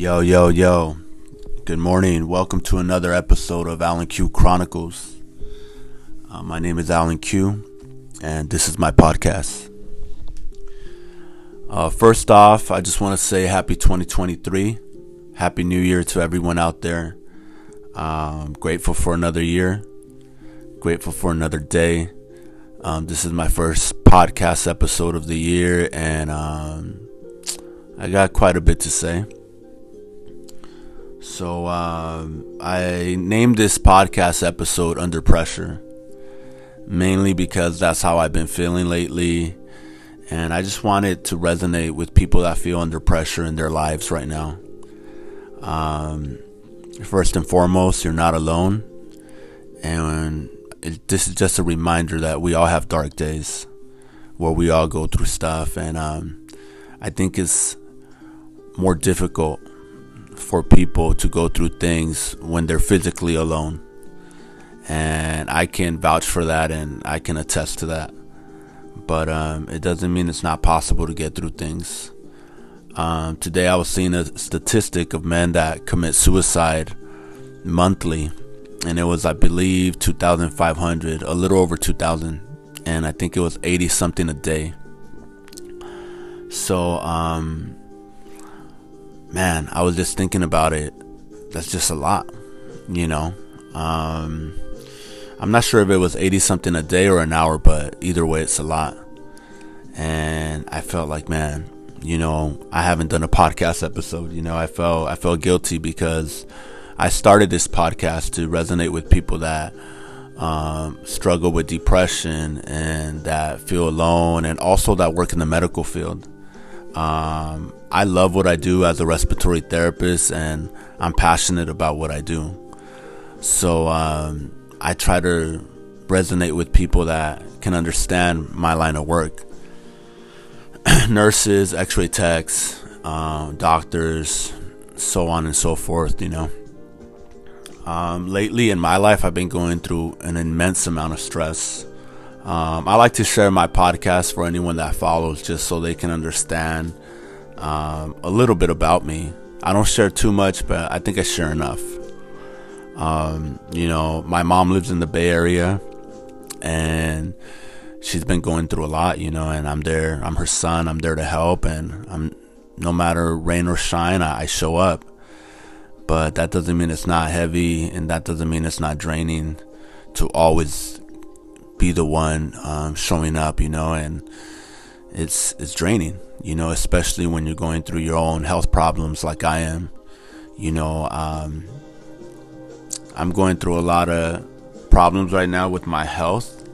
Yo, yo, yo. Good morning. Welcome to another episode of Alan Q Chronicles. Uh, my name is Alan Q, and this is my podcast. Uh, first off, I just want to say happy 2023. Happy New Year to everyone out there. Um, grateful for another year. Grateful for another day. Um, this is my first podcast episode of the year, and um, I got quite a bit to say. So um, I named this podcast episode Under Pressure, mainly because that's how I've been feeling lately. And I just wanted to resonate with people that feel under pressure in their lives right now. Um, first and foremost, you're not alone. And it, this is just a reminder that we all have dark days where we all go through stuff. And um, I think it's more difficult for people to go through things when they're physically alone. And I can vouch for that and I can attest to that. But um, it doesn't mean it's not possible to get through things. Um, today I was seeing a statistic of men that commit suicide monthly. And it was, I believe, 2,500, a little over 2,000. And I think it was 80 something a day. So, um, man, I was just thinking about it. That's just a lot, you know. Um, I'm not sure if it was 80 something a day or an hour, but either way, it's a lot. And I felt like, man, you know, I haven't done a podcast episode. You know, I felt I felt guilty because I started this podcast to resonate with people that um, struggle with depression and that feel alone, and also that work in the medical field. Um, I love what I do as a respiratory therapist, and I'm passionate about what I do. So um, I try to resonate with people that can understand my line of work. Nurses, X-ray techs, uh, doctors, so on and so forth. You know. Um, lately in my life, I've been going through an immense amount of stress. Um, I like to share my podcast for anyone that follows just so they can understand um, a little bit about me. I don't share too much, but I think I share enough. Um, you know, my mom lives in the Bay Area and she's been going through a lot, you know, and I'm there. I'm her son. I'm there to help. And I'm, no matter rain or shine, I, I show up. But that doesn't mean it's not heavy and that doesn't mean it's not draining to always be the one um, showing up, you know, and it's it's draining, you know, especially when you're going through your own health problems like I am. You know, um, I'm going through a lot of problems right now with my health,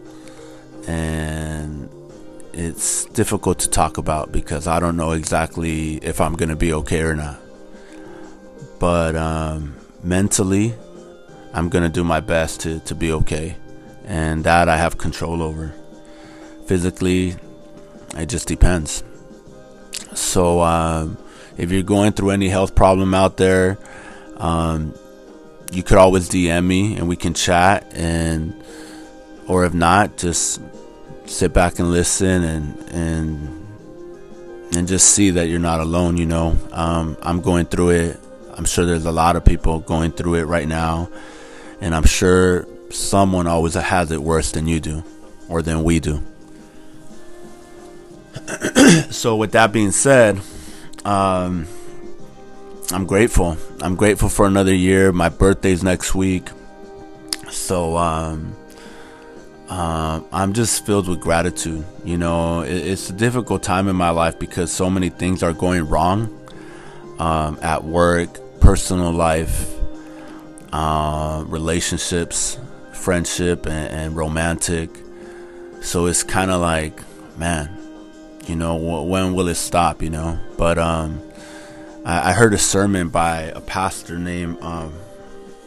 and it's difficult to talk about because I don't know exactly if I'm going to be okay or not. But um, mentally, I'm going to do my best to, to be okay and that I have control over. Physically, it just depends. So, um, if you're going through any health problem out there, um, you could always DM me and we can chat. And or if not, just sit back and listen and and and just see that you're not alone. You know, um, I'm going through it. I'm sure there's a lot of people going through it right now, and I'm sure someone always has it worse than you do or than we do. so, with that being said, um, I'm grateful. I'm grateful for another year. My birthday's next week. So, um, uh, I'm just filled with gratitude. You know, it, it's a difficult time in my life because so many things are going wrong um, at work, personal life, uh, relationships friendship and, and romantic. So it's kind of like, man, you know, when will it stop? You know, but um, I, I heard a sermon by a pastor named um,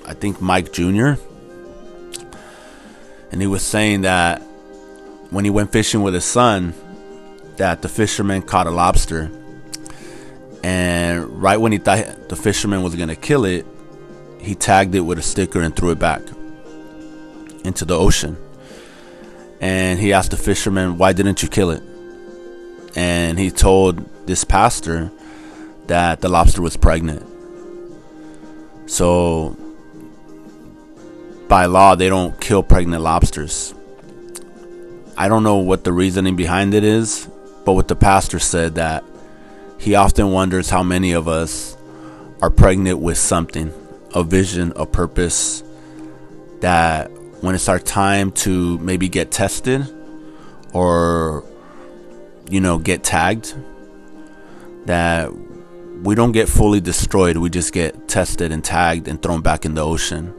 I think Mike Jr. And he was saying that when he went fishing with his son, that the fisherman caught a lobster. And right when he thought the fisherman was to kill it, he tagged it with a sticker and threw it back into the ocean. And he asked the fisherman, Why didn't you kill it? And he told this pastor that the lobster was pregnant So, by law, they don't kill pregnant lobsters. I don't know what the reasoning behind it is, but what the pastor said that he often wonders how many of us are pregnant with something, a vision, a purpose, that when it's our time to maybe get tested or, you know, get tagged, that we don't get fully destroyed. We just get tested and tagged and thrown back in the ocean.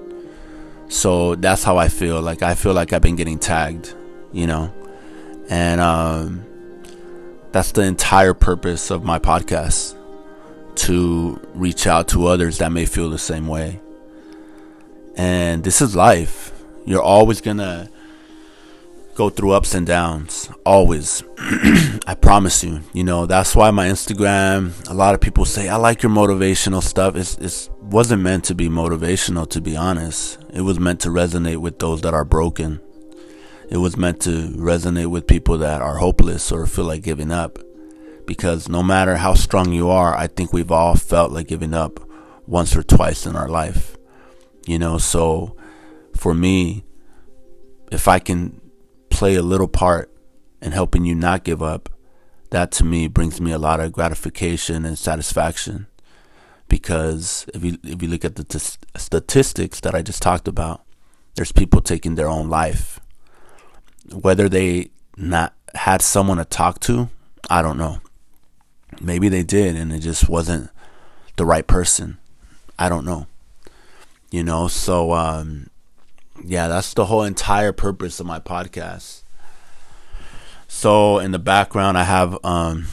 So that's how I feel. Like I feel like I've been getting tagged, you know, and um, that's the entire purpose of my podcast to reach out to others that may feel the same way. And this is life. You're always gonna go through ups and downs always. I promise you you know that's why my instagram a lot of people say i like your motivational stuff. It's, it wasn't meant to be motivational to be honest. It was meant to resonate with those that are broken. It was meant to resonate with people that are hopeless or feel like giving up. Because no matter how strong you are i think we've all felt like giving up once or twice in our life you know? So for me if i can play a little part in helping you not give up, that to me brings me a lot of gratification and satisfaction. Because if you if you look at the t- statistics that I just talked about, there's people taking their own life. Whether they not had someone to talk to, I don't know. Maybe they did and it just wasn't the right person. I don't know. You know, so um, yeah, that's the whole entire purpose of my podcast. So in the background, I have um,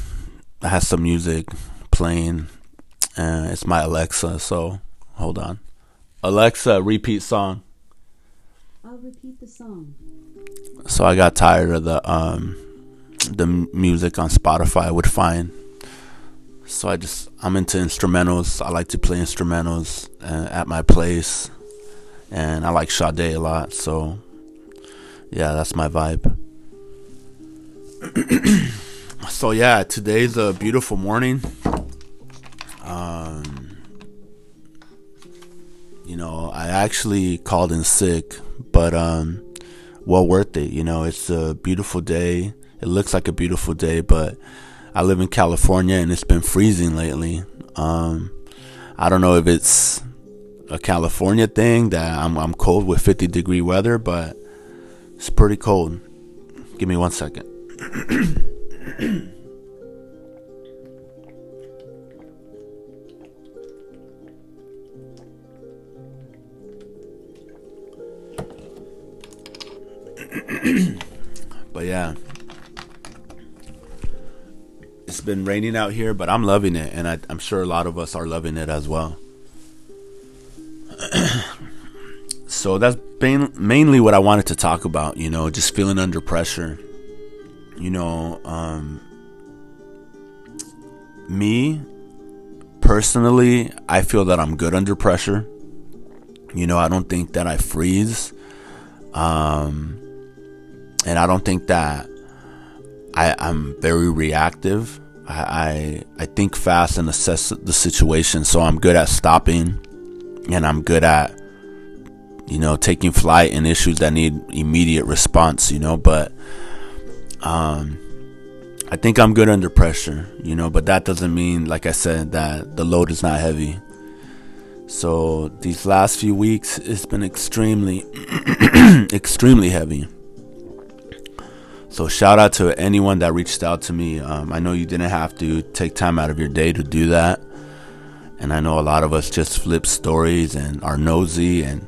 I have some music playing, and it's my Alexa. So hold on, Alexa, repeat song. I'll repeat the song. So I got tired of the um, the music on Spotify I would find. So I just I'm into instrumentals. I like to play instrumentals uh, at my place and I like Sade a lot. So yeah, that's my vibe. so yeah, today's a beautiful morning. Um, you know, I actually called in sick, but um, well worth it. You know, it's a beautiful day. It looks like a beautiful day, but I live in California and it's been freezing lately. Um, I don't know if it's a California thing that I'm I'm cold with 50 degree weather, but it's pretty cold. Give me one second. but yeah. It's been raining out here, but I'm loving it, and I, I'm sure a lot of us are loving it as well. so that's been mainly what I wanted to talk about, you know, just feeling under pressure. You know, um, me personally, I feel that I'm good under pressure. You know, I don't think that I freeze. Um, and I don't think that I, I'm very reactive. I, I, I think fast and assess the situation, so I'm good at stopping and I'm good at you know taking flight in issues that need immediate response you know but um I think I'm good under pressure you know but that doesn't mean like I said that the load is not heavy. So these last few weeks it's been extremely extremely heavy. So shout out to anyone that reached out to me. Um, I know you didn't have to take time out of your day to do that and I know a lot of us just flip stories and are nosy and,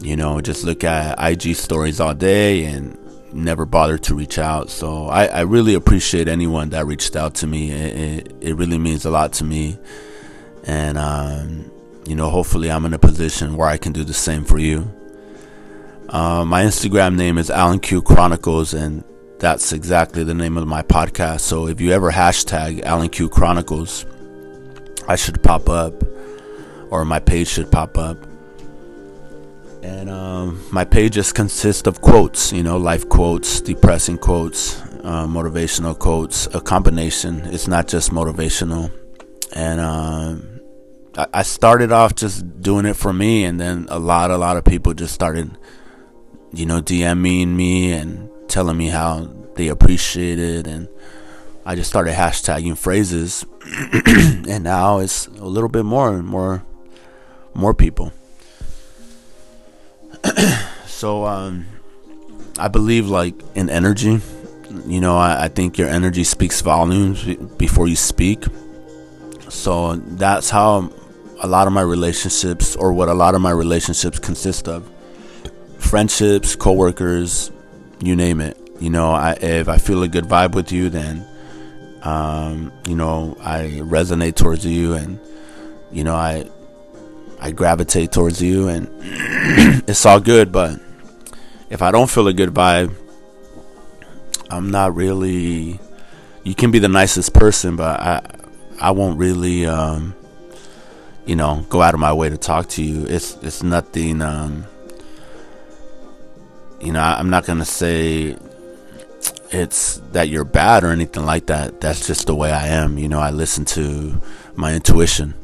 you know, just look at IG stories all day and never bother to reach out. So I, I really appreciate anyone that reached out to me. It, it, it really means a lot to me. And, um, you know, hopefully I'm in a position where I can do the same for you. Uh, my Instagram name is Alan Q Chronicles, and that's exactly the name of my podcast. So if you ever hashtag Alan Q Chronicles, I should pop up, or my page should pop up. And um, my page just consists of quotes, you know, life quotes, depressing quotes, uh, motivational quotes, a combination. It's not just motivational. And um, I, I started off just doing it for me, and then a lot, a lot of people just started, you know, DMing me and telling me how they appreciate it, and I just started hashtagging phrases, and now it's a little bit more and more, more people. so um, I believe like in energy. You know, I, I think your energy speaks volumes before you speak. So that's how a lot of my relationships, or what a lot of my relationships consist of friendships, coworkers, you name it. You know, I, if I feel a good vibe with you, then, um, you know, I resonate towards you and, you know, I, I gravitate towards you and it's all good. But if I don't feel a good vibe, I'm not really, you can be the nicest person, but I, I won't really, um, you know, go out of my way to talk to you. It's it's nothing. Um, you know, I'm not gonna say it's that you're bad or anything like that. That's just the way I am. You know, I listen to my intuition,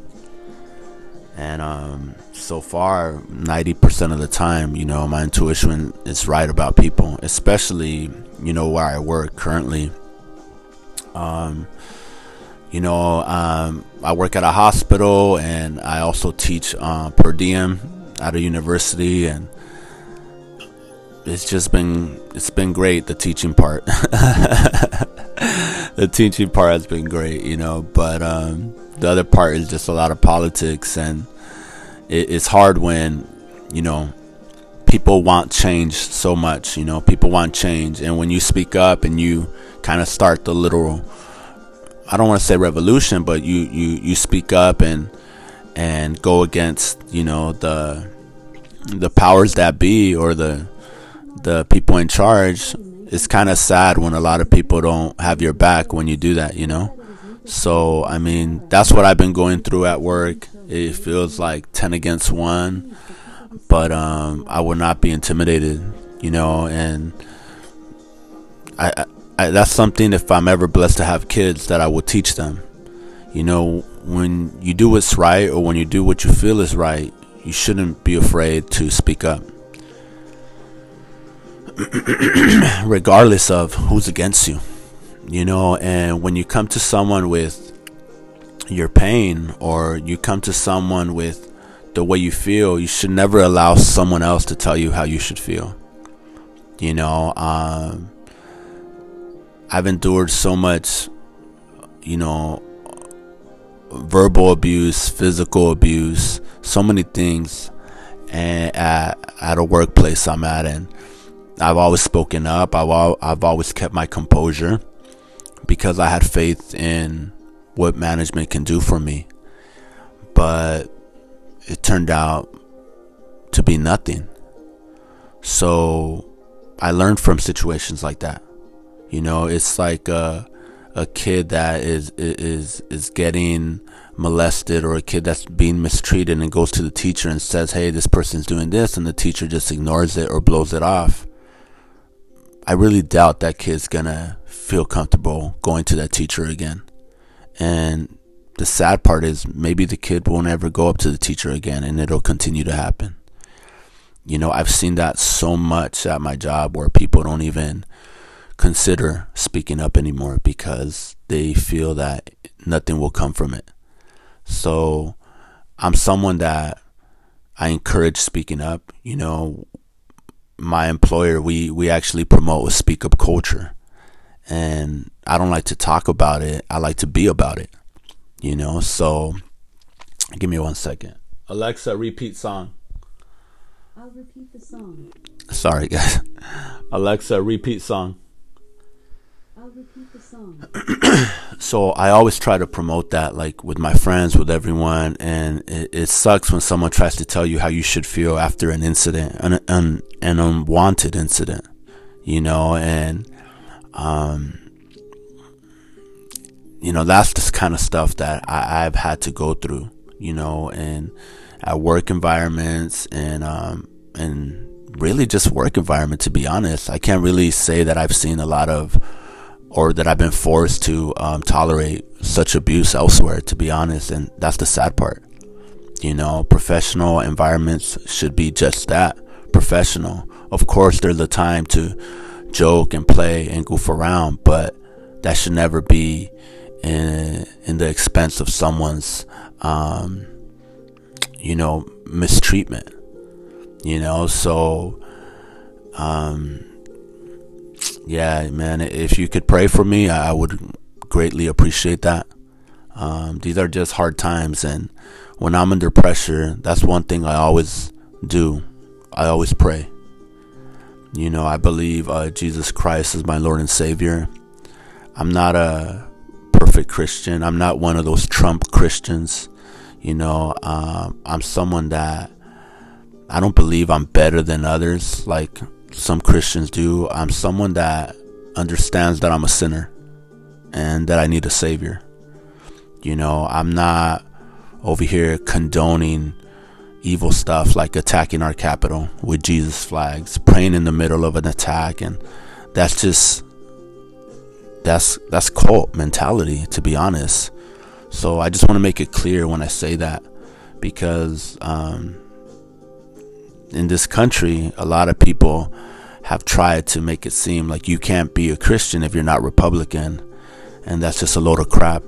and um, so far, ninety percent of the time, you know, my intuition is right about people, especially you know where I work currently. Um, you know, um, I work at a hospital and I also teach uh, per diem at a university, and it's just been it's been great. The teaching part, the teaching part has been great, you know. But um, the other part is just a lot of politics, and it, it's hard when you know people want change so much. You know, people want change, and when you speak up and you kind of start the little I don't want to say revolution, but you you you speak up and and go against you know the the powers that be or the the people in charge. It's kind of sad when a lot of people don't have your back when you do that, you know. So I mean, that's what I've been going through at work. It feels like ten against one, but um, I will not be intimidated, you know, and I I, that's something if I'm ever blessed to have kids that I will teach them. You know, when you do what's right or when you do what you feel is right, you shouldn't be afraid to speak up. Regardless of who's against you. You know, and when you come to someone with your pain or you come to someone with the way you feel, you should never allow someone else to tell you how you should feel. You know, um, I've endured so much, you know, verbal abuse, physical abuse, so many things, and at, at a workplace I'm at, and I've always spoken up. I've al- I've always kept my composure because I had faith in what management can do for me, but it turned out to be nothing. So I learned from situations like that. You know, it's like a a kid that is is is getting molested or a kid that's being mistreated and goes to the teacher and says, "Hey, this person's doing this," and the teacher just ignores it or blows it off. I really doubt that kid's gonna feel comfortable going to that teacher again. And the sad part is maybe the kid won't ever go up to the teacher again and it'll continue to happen. You know, I've seen that so much at my job where people don't even consider speaking up anymore because they feel that nothing will come from it. So I'm someone that I encourage speaking up. You know, my employer, we, we actually promote a speak up culture. And I don't like to talk about it. I like to be about it. You know, so give me one second. Alexa, repeat song. I'll repeat the song. Sorry, guys. Alexa, repeat song. I'll repeat the song. so I always try to promote that, like with my friends, with everyone, and it, it, sucks when someone tries to tell you how you should feel after an incident, an an, an unwanted incident, you know, and um, you know that's the kind of stuff that I, I've had to go through, you know, and at work environments and um and really just work environment to be honest. I can't really say that I've seen a lot of or that I've been forced to um, tolerate such abuse elsewhere, to be honest. And that's the sad part. You know, professional environments should be just that professional. Of course, there's a time to joke and play and goof around, but that should never be in, in the expense of someone's, um, you know, mistreatment. You know, so, um, yeah, man, if you could pray for me, I would greatly appreciate that. Um, these are just hard times, and when I'm under pressure, that's one thing I always do. I always pray. You know, I believe uh, Jesus Christ is my Lord and Savior. I'm not a perfect Christian. I'm not one of those Trump Christians. You know, um, I'm someone that I don't believe I'm better than others like some Christians do. I'm someone that understands that I'm a sinner and that I need a Savior. You know, I'm not over here condoning evil stuff like attacking our Capitol with Jesus flags, praying in the middle of an attack and that's just that's that's cult mentality to be honest. So I just want to make it clear when I say that because um, in this country, a lot of people have tried to make it seem like you can't be a Christian if you're not Republican, and that's just a load of crap.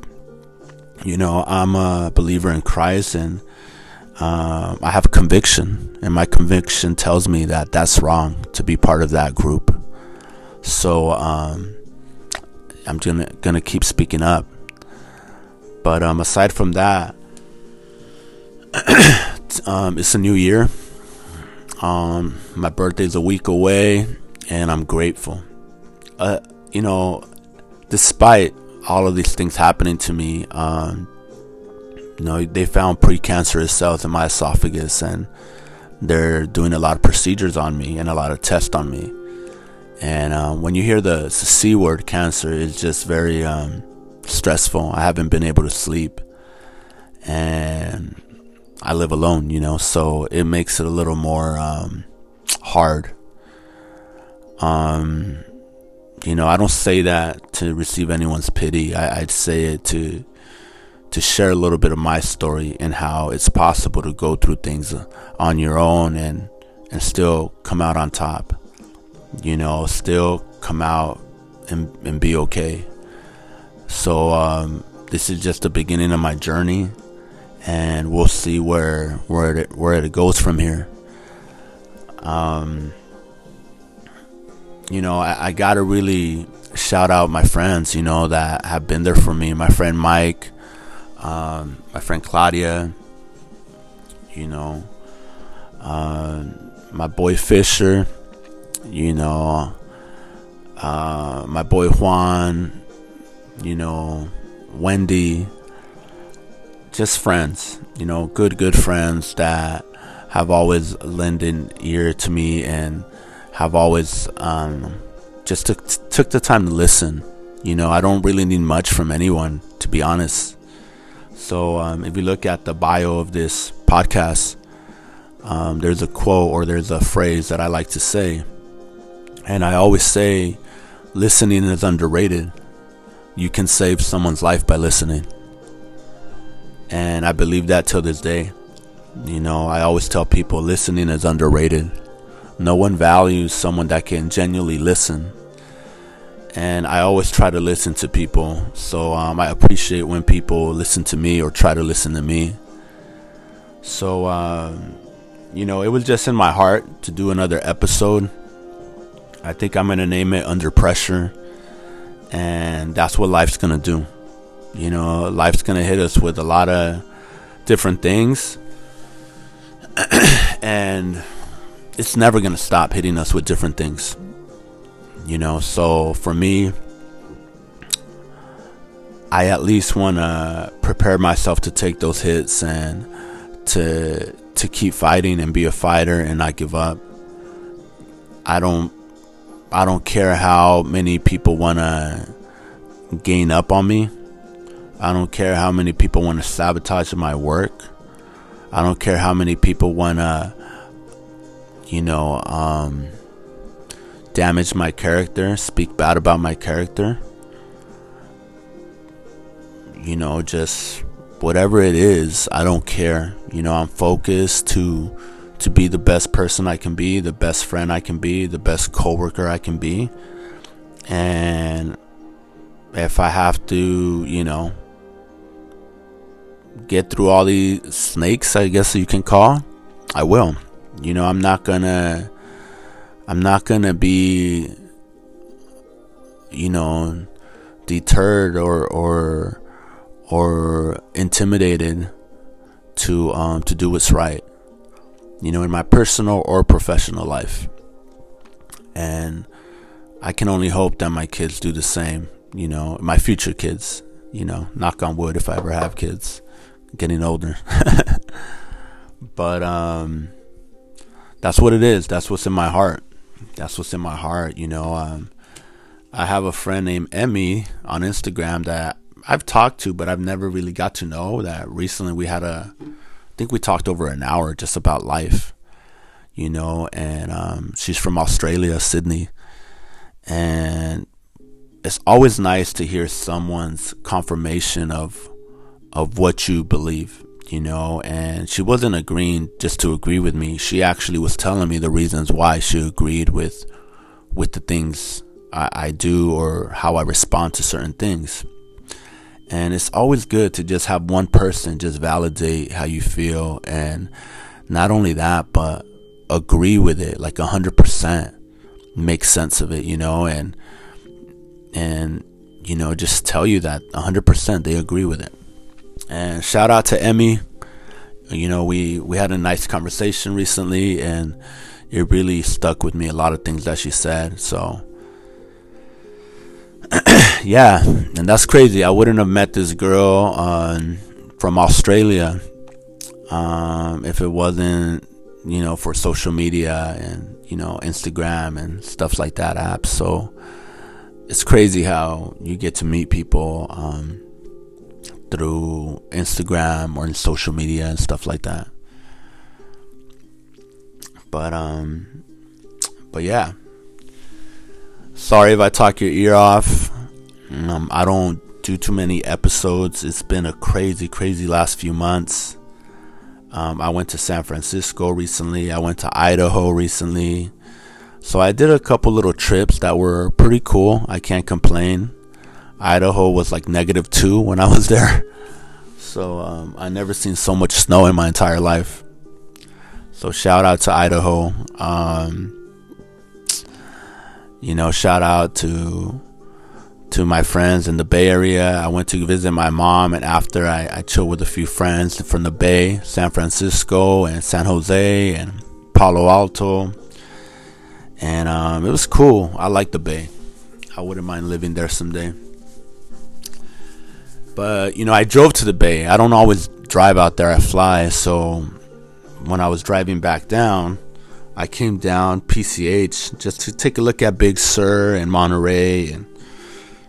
You know, I'm a believer in Christ, and uh, I have a conviction, and my conviction tells me that that's wrong to be part of that group. So um, I'm gonna gonna keep speaking up. But um, aside from that, um, it's a new year. Um, my birthday's a week away, and I'm grateful. Uh, you know, despite all of these things happening to me, um, you know, they found precancerous cells in my esophagus, and they're doing a lot of procedures on me and a lot of tests on me. And uh, when you hear the, C word, cancer, it's just very um, stressful. I haven't been able to sleep, and I live alone, you know, so it makes it a little more um, hard. Um, you know, I don't say that to receive anyone's pity. I, I'd say it to to share a little bit of my story and how it's possible to go through things on your own and and still come out on top. You know, still come out and and be okay. So um, this is just the beginning of my journey and we'll see where where it where it goes from here. Um, you know, I, I gotta really shout out my friends, you know, that have been there for me. My friend Mike, um, my friend Claudia, you know, uh, my boy Fisher, you know, uh, my boy Juan, you know, Wendy, just friends, you know, good, good friends that have always lent an ear to me and have always um, just took took the time to listen. You know, I don't really need much from anyone, to be honest. So um, if you look at the bio of this podcast, um, there's a quote or there's a phrase that I like to say, and I always say, listening is underrated. You can save someone's life by listening. And I believe that till this day. You know, I always tell people listening is underrated. No one values someone that can genuinely listen. And I always try to listen to people. So um, I appreciate when people listen to me or try to listen to me. So, um, you know, it was just in my heart to do another episode. I think I'm going to name it Under Pressure. And that's what life's going to do. You know, life's going to hit us with a lot of different things. and it's never going to stop hitting us with different things. You know, so for me, I at least want to prepare myself to take those hits and to to keep fighting and be a fighter and not give up. I don't I don't care how many people want to gain up on me. I don't care how many people want to sabotage my work. I don't care how many people want to, you know, um, damage my character, speak bad about my character. You know, just whatever it is, I don't care. You know, I'm focused to to be the best person I can be, the best friend I can be, the best coworker I can be. And if I have to, you know, get through all these snakes, I guess you can call, I will. You know, I'm not gonna I'm not gonna be you know deterred or or or intimidated to um to do what's right. You know, in my personal or professional life. And I can only hope that my kids do the same, you know, my future kids, you know, knock on wood if I ever have kids getting older. but um that's what it is. That's what's in my heart. That's what's in my heart, you know. Um I have a friend named Emmy on Instagram that I've talked to, but I've never really got to know. That recently we had a, I think we talked over an hour just about life, you know. And um, she's from Australia, Sydney, and it's always nice to hear someone's confirmation of of what you believe, you know. And she wasn't agreeing just to agree with me. She actually was telling me the reasons why she agreed with with the things I, I do or how I respond to certain things. And it's always good to just have one person just validate how you feel. And not only that, but agree with it like a hundred percent make sense of it, you know, and, and, you know, just tell you that a hundred percent they agree with it. And shout out to Emmy. You know, we, we had a nice conversation recently and it really stuck with me. A lot of things that she said. So, yeah, and that's crazy. I wouldn't have met this girl um, from Australia um, if it wasn't, you know, for social media and you know Instagram and stuff like that apps. So it's crazy how you get to meet people um, through Instagram or in social media and stuff like that. But um, but yeah, Sorry if I talk your ear off. Um, I don't do too many episodes. It's been a crazy, crazy last few months. Um, I went to San Francisco recently. I went to Idaho recently. So I did a couple little trips that were pretty cool. I can't complain. Idaho was like negative two when I was there. So um, I never seen so much snow in my entire life. So shout out to Idaho. Um, you know, shout out to to my friends in the Bay Area. I went to visit my mom, and after I, I chilled with a few friends from the Bay, San Francisco, and San Jose, and Palo Alto. And um, it was cool. I like the Bay. I wouldn't mind living there someday. But, you know, I drove to the Bay. I don't always drive out there, I fly. So when I was driving back down, I came down PCH just to take a look at Big Sur and Monterey and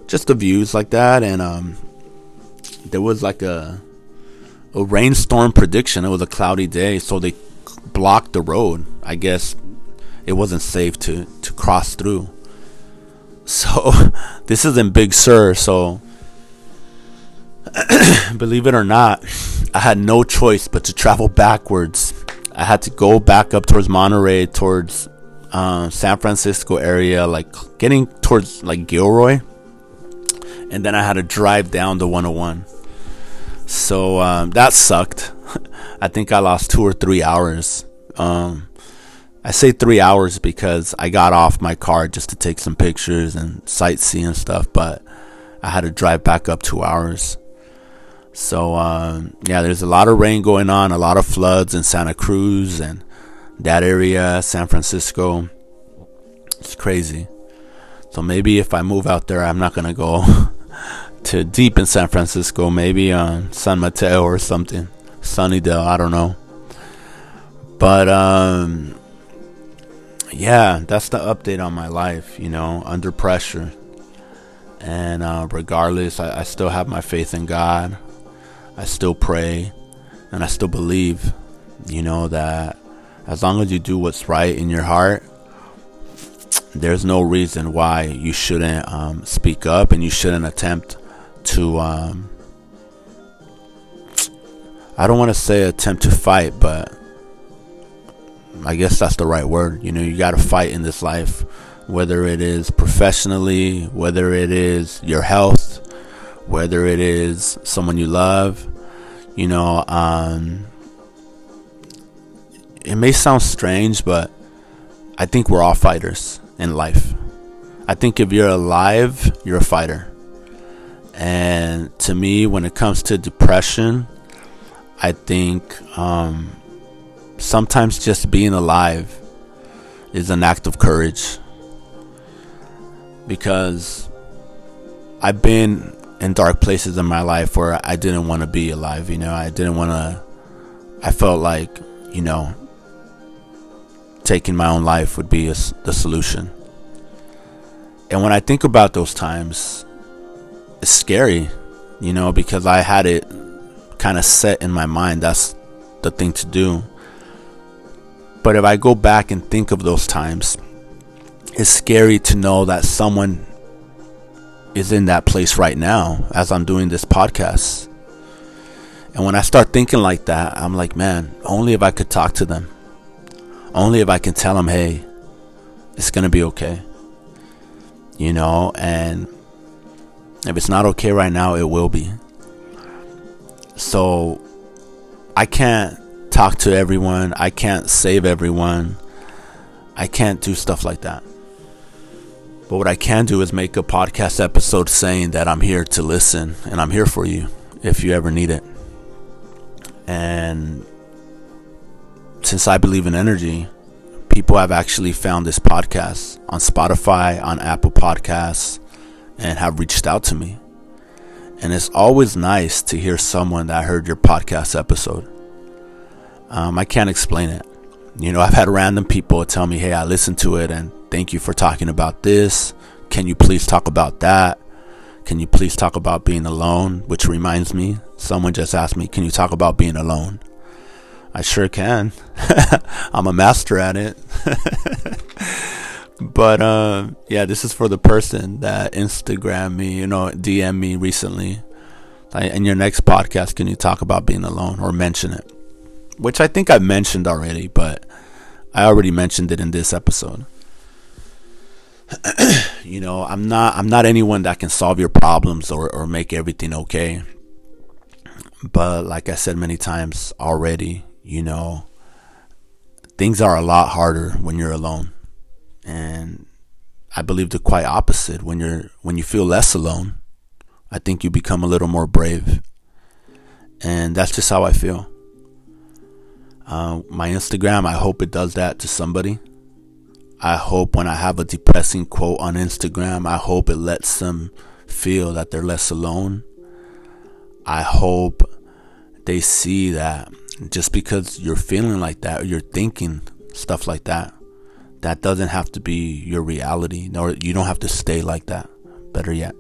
just the views like that. And um, there was like a a rainstorm prediction. It was a cloudy day, so they blocked the road. I guess it wasn't safe to to cross through. So this is in Big Sur, so believe it or not, I had no choice but to travel backwards I had to go back up towards Monterey, towards uh, San Francisco area, like getting towards like Gilroy, and then I had to drive down the 101. So um, that sucked. I think I lost two or three hours. Um, I say three hours because I got off my car just to take some pictures and sightsee and stuff, but I had to drive back up two hours. So um, yeah, there's a lot of rain going on, a lot of floods in Santa Cruz and that area, San Francisco. It's crazy. So maybe if I move out there, I'm not gonna go to deep in San Francisco. Maybe on San Mateo or something, Sunnydale. I don't know. But um, yeah, that's the update on my life. You know, under pressure, and uh, regardless, I, I still have my faith in God. I still pray and I still believe, you know, that as long as you do what's right in your heart, there's no reason why you shouldn't um, speak up and you shouldn't attempt to um, I don't want to say attempt to fight, but I guess that's the right word. You know, you got to fight in this life, whether it is professionally, whether it is your health, whether it is someone you love. You know, um, it may sound strange, but I think we're all fighters in life. I think if you're alive, you're a fighter. And to me, when it comes to depression, I think um, sometimes just being alive is an act of courage. Because I've been in dark places in my life where I didn't want to be alive, you know, I didn't want to, I felt like, you know, taking my own life would be a, the solution. And when I think about those times, it's scary, you know, because I had it kind of set in my mind that's the thing to do. But if I go back and think of those times, it's scary to know that someone is in that place right now as I'm doing this podcast. And when I start thinking like that, I'm like, man, only if I could talk to them. Only if I can tell them, hey, it's going to be okay. You know, and if it's not okay right now, it will be. So I can't talk to everyone. I can't save everyone. I can't do stuff like that. But what I can do is make a podcast episode saying that I'm here to listen and I'm here for you if you ever need it. And since I believe in energy, people have actually found this podcast on Spotify, on Apple Podcasts, and have reached out to me. And it's always nice to hear someone that heard your podcast episode. Um, I can't explain it. You know, I've had random people tell me, hey, I listened to it and thank you for talking about this. Can you please talk about that? Can you please talk about being alone? Which reminds me, someone just asked me, can you talk about being alone? I sure can. I'm a master at it. But uh, yeah, this is for the person that Instagram me, you know, DM me recently. in your next podcast, can you talk about being alone or mention it? Which I think I mentioned already, but I already mentioned it in this episode. you know, I'm not I'm not anyone that can solve your problems or, or make everything okay. But like I said many times already, you know, things are a lot harder when you're alone and I believe the quite opposite. When you're when you feel less alone, I think you become a little more brave, and that's just how I feel. Uh, my Instagram, I hope it does that to somebody. I hope when I have a depressing quote on Instagram, I hope it lets them feel that they're less alone. I hope they see that just because you're feeling like that or you're thinking stuff like that, that doesn't have to be your reality, nor you don't have to stay like that. Better yet.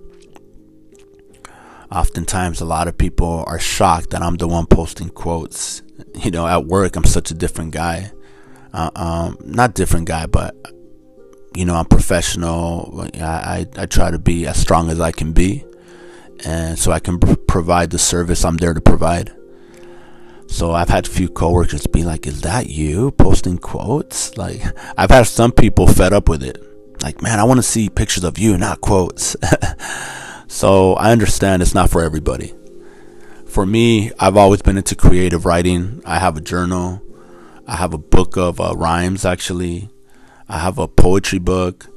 Oftentimes, a lot of people are shocked that I'm the one posting quotes. You know, at work, I'm such a different guy. Uh, um, not different guy, but you know, I'm professional. I, I, I try to be as strong as I can be, and so I can pr- provide the service I'm there to provide. So I've had a few coworkers be like, "Is that you posting quotes?" Like I've had some people fed up with it. Like, man, I want to see pictures of you, not quotes. so I understand it's not for everybody. For me, I've always been into creative writing. I have a journal. I have a book of uh, rhymes, actually. I have a poetry book.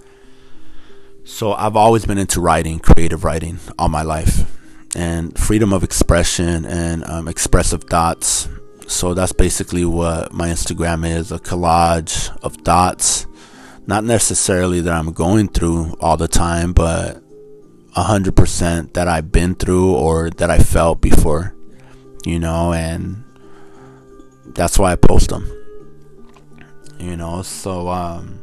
So I've always been into writing, creative writing, all my life and freedom of expression and um, expressive thoughts. So that's basically what my Instagram is a collage of thoughts. Not necessarily that I'm going through all the time, but 100% that I've been through or that I felt before, you know, and that's why I post them, you know. So, um,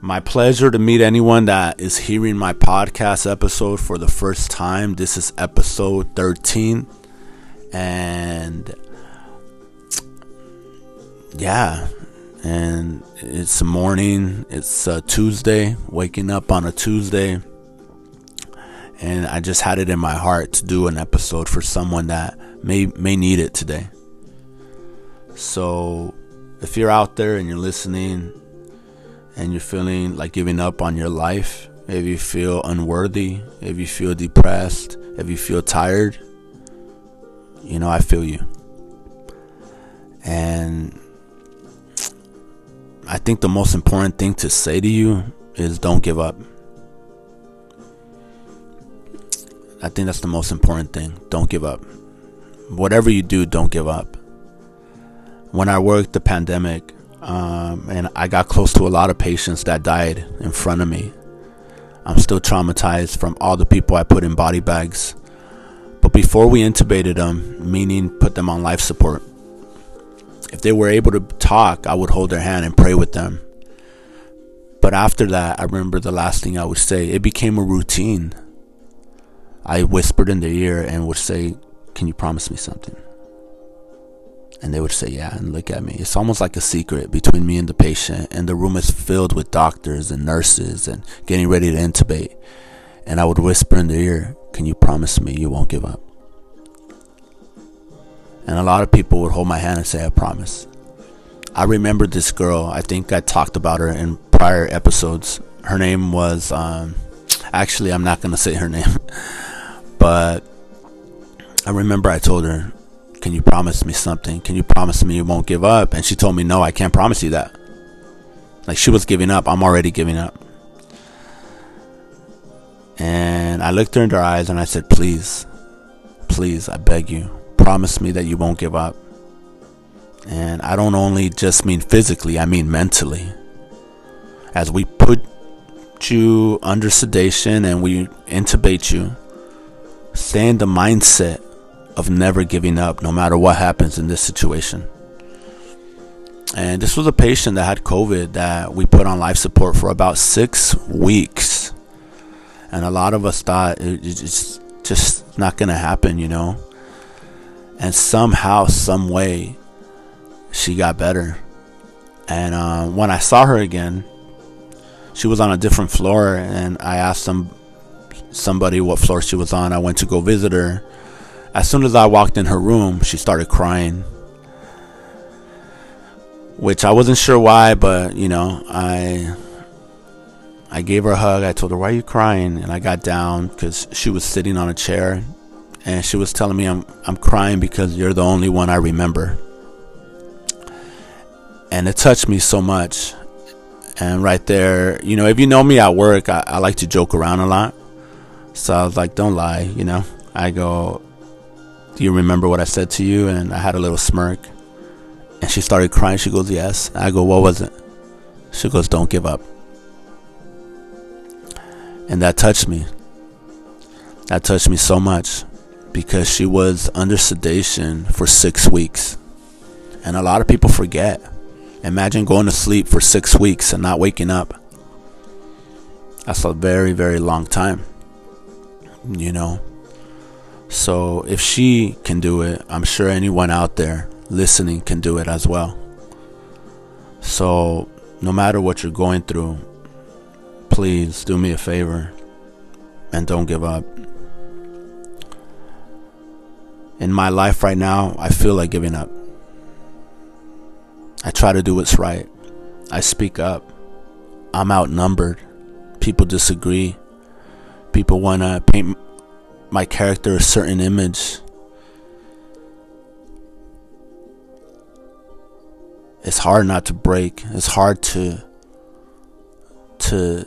my pleasure to meet anyone that is hearing my podcast episode for the first time. This is episode 13. And yeah, and it's morning, it's a Tuesday, waking up on a Tuesday. And I just had it in my heart to do an episode for someone that may may need it today. So, if you're out there and you're listening and you're feeling like giving up on your life, if you feel unworthy, if you feel depressed, if you feel tired, you know, I feel you. And I think the most important thing to say to you is don't give up. I think that's the most important thing. Don't give up. Whatever you do, don't give up. When I worked the pandemic, um, and I got close to a lot of patients that died in front of me. I'm still traumatized from all the people I put in body bags. But before we intubated them, meaning put them on life support, if they were able to talk, I would hold their hand and pray with them. But after that, I remember the last thing I would say. It became a routine. I whispered in their ear and would say, Can you promise me something? And they would say, Yeah, and look at me. It's almost like a secret between me and the patient. And the room is filled with doctors and nurses and getting ready to intubate. And I would whisper in their ear, Can you promise me you won't give up? And a lot of people would hold my hand and say, I promise. I remember this girl. I think I talked about her in prior episodes. Her name was, um, actually, I'm not going to say her name. But I remember I told her, Can you promise me something? Can you promise me you won't give up? And she told me, No, I can't promise you that. Like she was giving up. I'm already giving up. And I looked her in her eyes and I said, Please, please, I beg you, promise me that you won't give up. And I don't only just mean physically, I mean mentally. As we put you under sedation and we intubate you, stay in the mindset of never giving up no matter what happens in this situation. And this was a patient that had COVID that we put on life support for about six weeks. And a lot of us thought it's just not going to happen, you know. And somehow, some way, she got better. And uh, when I saw her again, she was on a different floor, and I asked some somebody what floor she was on. I went to go visit her. As soon as I walked in her room, she started crying, which I wasn't sure why, but you know, I I gave her a hug. I told her, "Why are you crying?" And I got down because she was sitting on a chair, and she was telling me, "I'm I'm crying because you're the only one I remember." And it touched me so much. And right there, you know, if you know me at work, I, I like to joke around a lot. So I was like, "Don't lie," you know. I go, "Do you remember what I said to you?" And I had a little smirk. And she started crying. She goes, "Yes." I go, "What was it?" She goes, "Don't give up." And that touched me. That touched me so much because she was under sedation for six weeks. And a lot of people forget. Imagine going to sleep for six weeks and not waking up. That's a very, very long time. You know? So if she can do it, I'm sure anyone out there listening can do it as well. So no matter what you're going through, please do me a favor and don't give up. In my life right now, I feel like giving up. I try to do what's right. I speak up. I'm outnumbered. People disagree. People want to paint my character a certain image. It's hard not to break. It's hard to to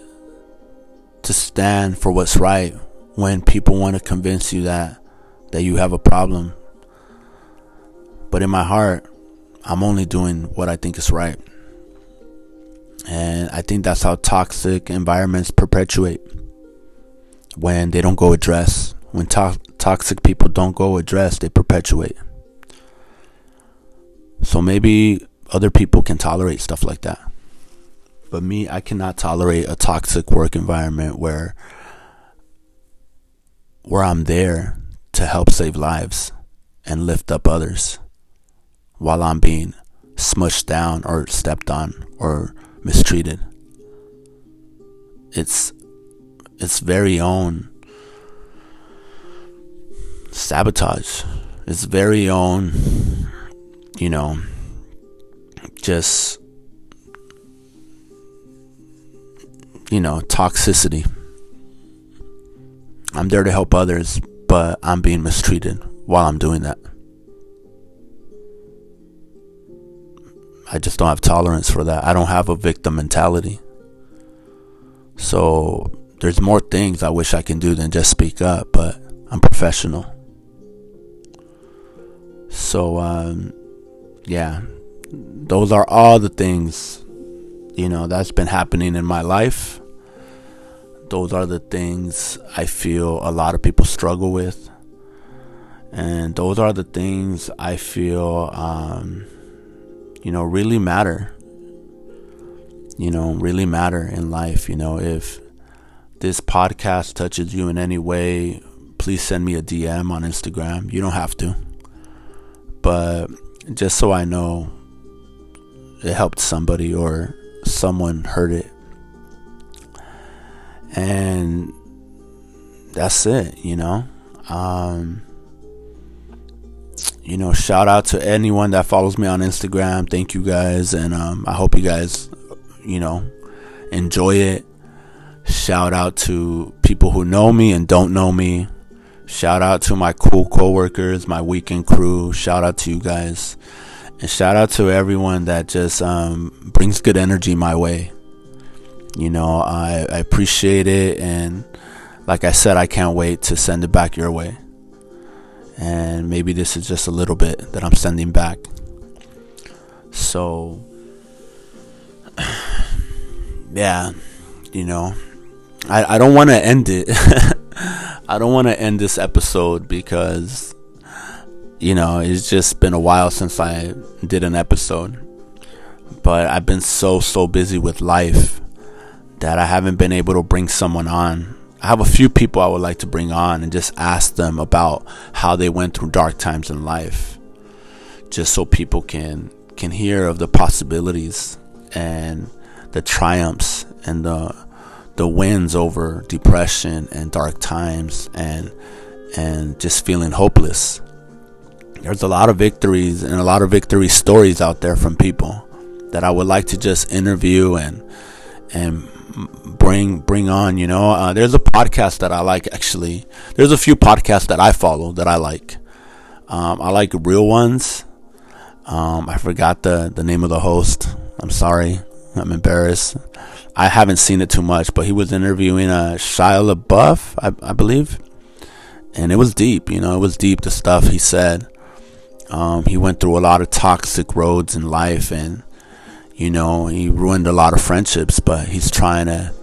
to stand for what's right when people want to convince you that that you have a problem. But in my heart, I'm only doing what I think is right. And I think that's how toxic environments perpetuate when they don't go address. When to- toxic people don't go address, they perpetuate. So maybe other people can tolerate stuff like that. But me, I cannot tolerate a toxic work environment where where I'm there to help save lives and lift up others while I'm being smushed down or stepped on or mistreated. It's its very own sabotage, its very own, you know, just, you know, toxicity. I'm there to help others, but I'm being mistreated while I'm doing that. I just don't have tolerance for that. I don't have a victim mentality. So there's more things I wish I can do than just speak up, but I'm professional. So um, yeah, those are all the things you know that's been happening in my life. Those are the things I feel a lot of people struggle with. And those are the things I feel um, you know, really matter. You know, really matter in life. You know, if this podcast touches you in any way, please send me a DM on Instagram. You don't have to. But just so I know it helped somebody or someone heard it. And that's it, you know. Um, you know, shout out to anyone that follows me on Instagram. Thank you guys, and um, I hope you guys, you know, enjoy it. Shout out to people who know me and don't know me. Shout out to my cool coworkers, my weekend crew. Shout out to you guys, and shout out to everyone that just um, brings good energy my way. You know, I, I appreciate it, and like I said, I can't wait to send it back your way and maybe this is just a little bit that I'm sending back. So, yeah, you know, I, I don't want to end it. I don't want to end this episode because, you know, it's just been a while since I did an episode. But I've been so, so busy with life that I haven't been able to bring someone on I have a few people I would like to bring on and just ask them about how they went through dark times in life, just so people can can hear of the possibilities and the triumphs and the the wins over depression and dark times and and just feeling hopeless. There's a lot of victories and a lot of victory stories out there from people that I would like to just interview and and bring bring on. You know, uh, there's a podcast that I like. Actually, there's a few podcasts that I follow that I like. Um, I like real ones. Um, I forgot the the name of the host. I'm sorry. I'm embarrassed. I haven't seen it too much, but he was interviewing uh, Shia LaBeouf, I, I believe, and it was deep. You know, it was deep. The stuff he said. Um, he went through a lot of toxic roads in life, and you know, he ruined a lot of friendships, but he's trying to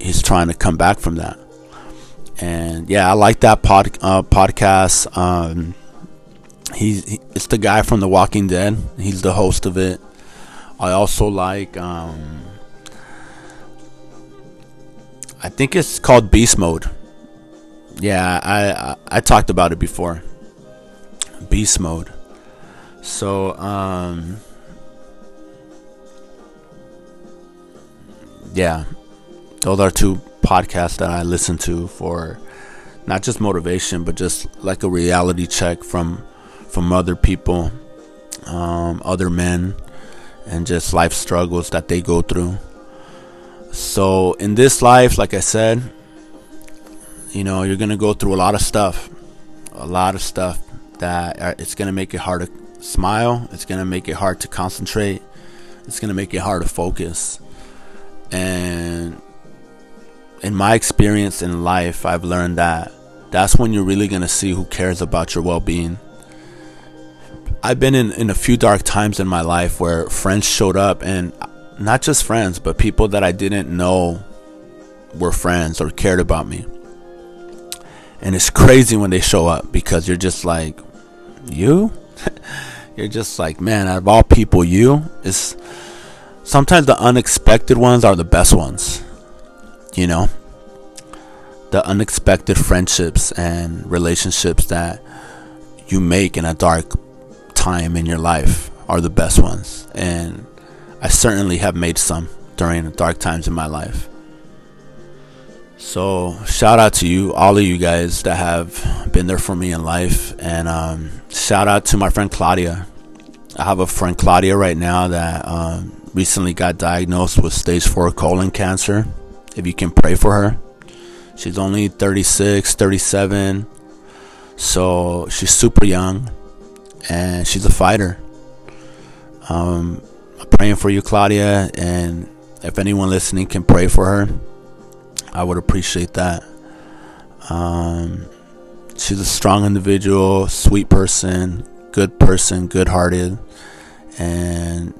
he's trying to come back from that. And yeah, I like that pod uh, podcast. Um, he's he, it's the guy from The Walking Dead. He's the host of it. I also like um, I think it's called Beast Mode. Yeah, I, I I talked about it before. Beast Mode. So um yeah, those are two podcasts that I listen to for not just motivation, but just like a reality check from from other people, um, other men, and just life struggles that they go through. So in this life, like I said, you know, you're gonna go through a lot of stuff, a lot of stuff that are, it's gonna make it hard to smile. It's gonna make it hard to concentrate. It's gonna make it hard to focus. And in my experience in life, I've learned that that's when you're really going to see who cares about your well being. I've been in, in a few dark times in my life where friends showed up, and not just friends, but people that I didn't know were friends or cared about me. And it's crazy when they show up because you're just like, you? you're just like, man, out of all people, you? It's sometimes the unexpected ones are the best ones. You know? The unexpected friendships and relationships that you make in a dark time in your life are the best ones. And I certainly have made some during dark times in my life. So shout out to you, all of you guys that have been there for me in life, and um, shout out to my friend Claudia. I have a friend Claudia right now that um, recently got diagnosed with stage four colon cancer. If you can pray for her, she's only 36, 37, so she's super young, and she's a fighter. Um, I'm praying for you, Claudia, and if anyone listening can pray for her, I would appreciate that. Um, she's a strong individual, sweet person, good person, good hearted, and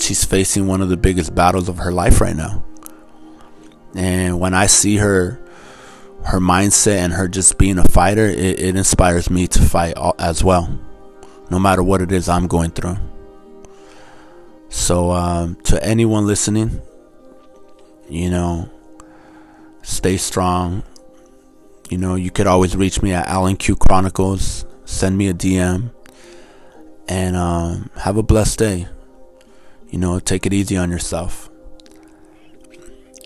she's facing one of the biggest battles of her life right now. And when I see her, her mindset and her just being a fighter, it, it inspires me to fight as well, no matter what it is I'm going through. So, um, to anyone listening, you know, stay strong. You know, you could always reach me at Alan Q Chronicles. Send me a DM, and um, have a blessed day. You know, take it easy on yourself.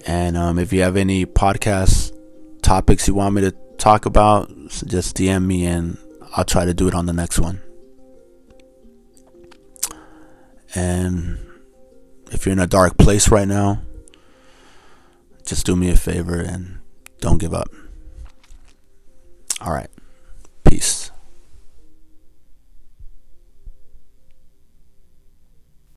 And um, if you have any podcast topics you want me to talk about, just DM me, and I'll try to do it on the next one. And if you're in a dark place right now, just do me a favor and don't give up. All right.